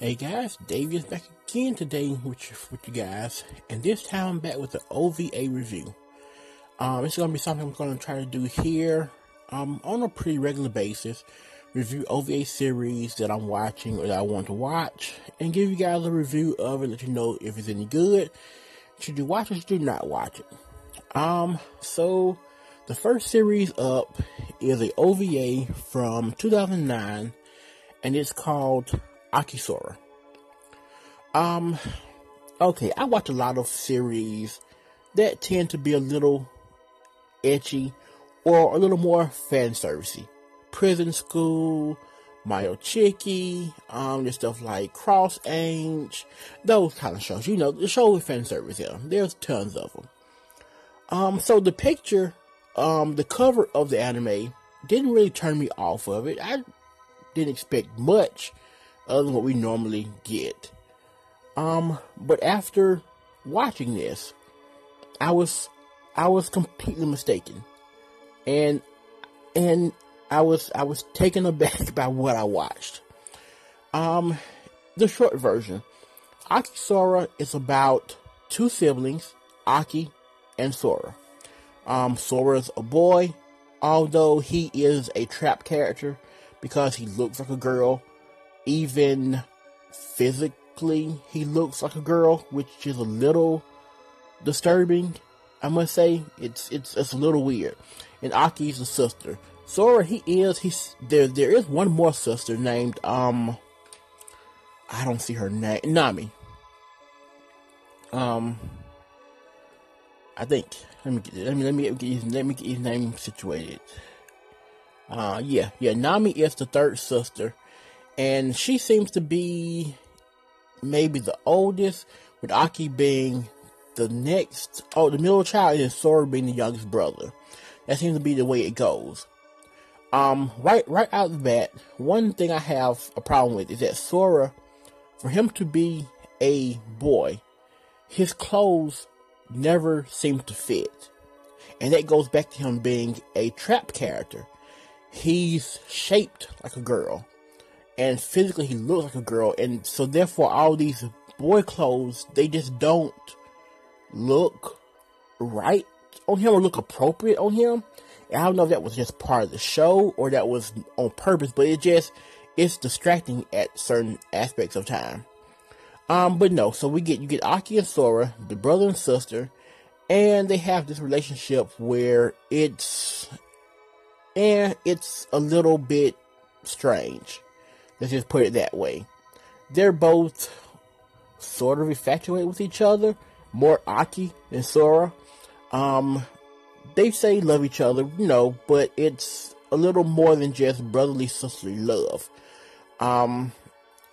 Hey guys, Davey is back again today with you, with you guys, and this time I'm back with the OVA review. Um, it's gonna be something I'm gonna try to do here, um, on a pretty regular basis. Review OVA series that I'm watching or that I want to watch, and give you guys a review of it. Let you know if it's any good. Should you watch it? Or should you not watch it? Um, so the first series up is a OVA from 2009, and it's called Akisora. Um, okay, I watch a lot of series that tend to be a little ecchi or a little more fan servicey. Prison School, Mayo Chiki, um, there's stuff like Cross Ange, those kind of shows. You know, the show with fan service, yeah. There's tons of them. Um, so the picture, um, the cover of the anime didn't really turn me off of it. I didn't expect much other than what we normally get. Um, but after watching this, I was I was completely mistaken. And and I was I was taken aback by what I watched. Um the short version. Aki Sora is about two siblings, Aki and Sora. Um Sora's a boy, although he is a trap character because he looks like a girl even physically, he looks like a girl, which is a little disturbing. I must say, it's it's it's a little weird. And Aki's a sister. Sora, he is he's there. There is one more sister named um. I don't see her name. Nami. Um. I think. Let me get let me let me get his, let me get his name situated. Uh yeah yeah Nami is the third sister and she seems to be maybe the oldest, with Aki being the next, oh, the middle child, and Sora being the youngest brother. That seems to be the way it goes. Um, right, right out the bat, one thing I have a problem with is that Sora, for him to be a boy, his clothes never seem to fit. And that goes back to him being a trap character. He's shaped like a girl and physically he looks like a girl, and so therefore all these boy clothes they just don't look right on him or look appropriate on him. And I don't know if that was just part of the show or that was on purpose, but it just it's distracting at certain aspects of time. Um, but no, so we get you get Aki and Sora, the brother and sister, and they have this relationship where it's and it's a little bit strange. Let's just put it that way. They're both sort of infatuated with each other, more Aki than Sora. Um, they say love each other, you know, but it's a little more than just brotherly sisterly love. Um,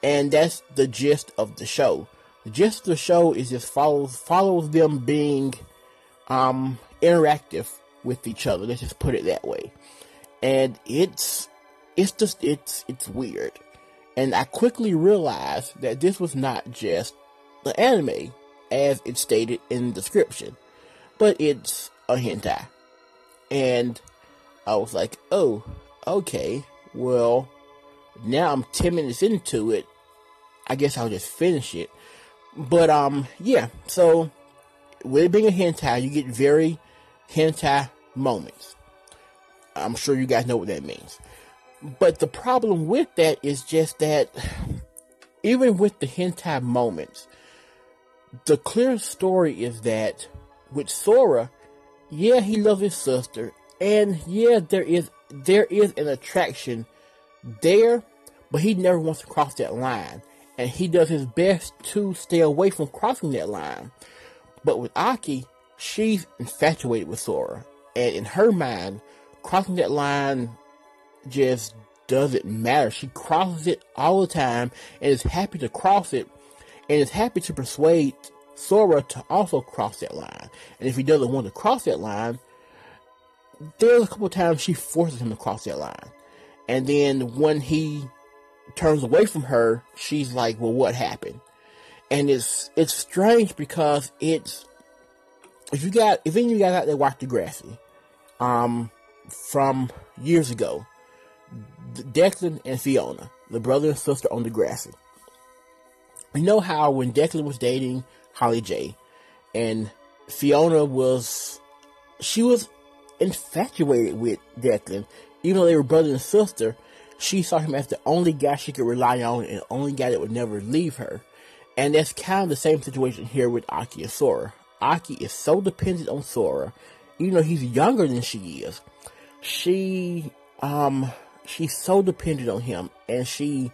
and that's the gist of the show. The gist of the show is just follows follows them being um interactive with each other. Let's just put it that way. And it's it's just it's it's weird. And I quickly realized that this was not just the anime, as it stated in the description, but it's a hentai. And I was like, oh, okay, well, now I'm 10 minutes into it. I guess I'll just finish it. But, um, yeah, so with it being a hentai, you get very hentai moments. I'm sure you guys know what that means. But the problem with that is just that even with the hentai moments, the clear story is that with Sora, yeah, he loves his sister, and yeah, there is there is an attraction there, but he never wants to cross that line, and he does his best to stay away from crossing that line. But with Aki, she's infatuated with Sora, and in her mind, crossing that line just doesn't matter. She crosses it all the time and is happy to cross it and is happy to persuade Sora to also cross that line. And if he doesn't want to cross that line, there's a couple times she forces him to cross that line. And then when he turns away from her, she's like, well, what happened? And it's, it's strange because it's, if you got, if any of you guys out there watch Degrassi, um, from years ago, Declan and Fiona, the brother and sister on Degrassi. you know how when Declan was dating Holly J, and Fiona was, she was infatuated with Declan, even though they were brother and sister. She saw him as the only guy she could rely on and the only guy that would never leave her. And that's kind of the same situation here with Aki and Sora. Aki is so dependent on Sora, even though he's younger than she is. She, um, she's so dependent on him and she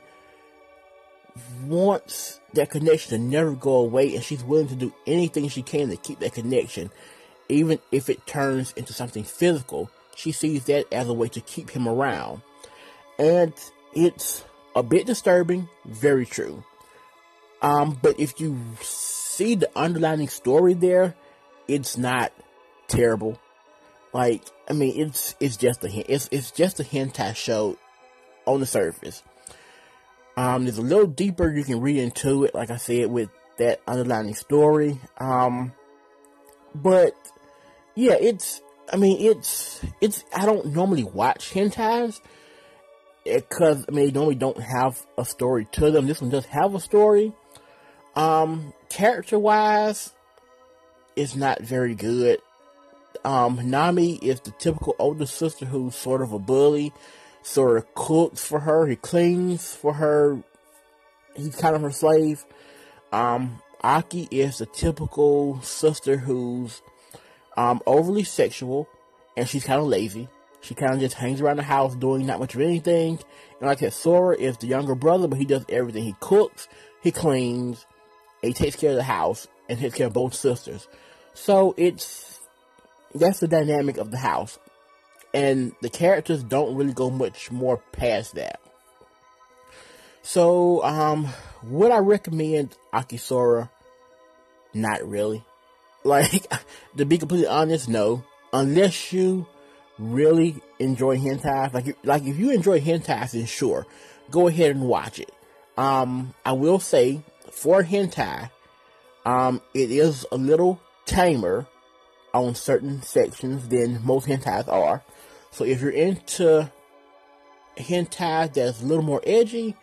wants that connection to never go away and she's willing to do anything she can to keep that connection. Even if it turns into something physical she sees that as a way to keep him around. And it's a bit disturbing very true. Um but if you see the underlying story there it's not terrible like i mean it's it's just a it's it's just a hentai show on the surface um, there's a little deeper you can read into it, like I said, with that underlying story. Um, but yeah, it's, I mean, it's, it's, I don't normally watch hentais because, I mean, they normally don't have a story to them. This one does have a story. Um, character wise, it's not very good. Um, Nami is the typical older sister who's sort of a bully sort of cooks for her. He cleans for her. He's kind of her slave. Um, Aki is the typical sister who's um, overly sexual and she's kind of lazy. She kind of just hangs around the house doing not much of anything. And like I said, Sora is the younger brother, but he does everything. He cooks, he cleans, he takes care of the house, and takes care of both sisters. So it's that's the dynamic of the house and the characters don't really go much more past that. So, um, would I recommend Akisora? Not really. Like, to be completely honest, no. Unless you really enjoy hentai, like, like if you enjoy hentai, then sure, go ahead and watch it. Um, I will say, for hentai, um, it is a little tamer on certain sections than most hentais are. So if you're into hentai that's a little more edgy,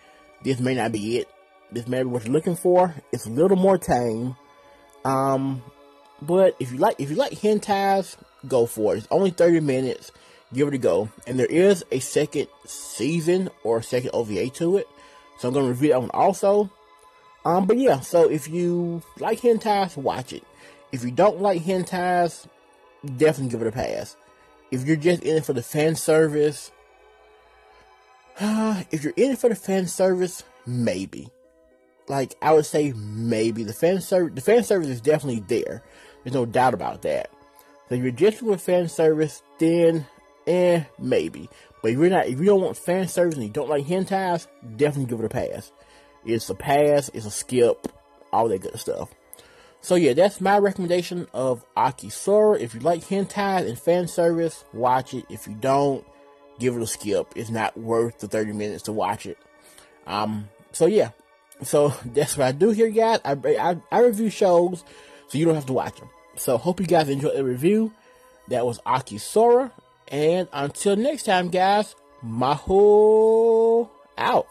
this may not be it. This may be what you're looking for. It's a little more tame. Um, but if you like, if you like hentais, go for it. It's only 30 minutes. Give it a go. And there is a second season or second OVA to it. So I'm to review that one also. Um, but yeah, so if you like hentais, watch it. If you don't like hentais, definitely give it a pass if you're just in it for the fan service, uh, if you're in it for the fan service, maybe. Like I would say, maybe the fan service. The fan service is definitely there. There's no doubt about that. So if you're just with fan service, then eh, maybe. But if you're not, if you don't want fan service and you don't like hentais, definitely give it a pass. It's a pass. It's a skip. All that good stuff. So yeah, that's my recommendation of Akisora. If you like hentai and fan service, watch it. If you don't, give it a skip. It's not worth the 30 minutes to watch it. Um, so yeah. So that's what I do here, guys. I, I, I review shows, so you don't have to watch them. So hope you guys enjoyed the review. That was Akisora. And until next time, guys, Maho out.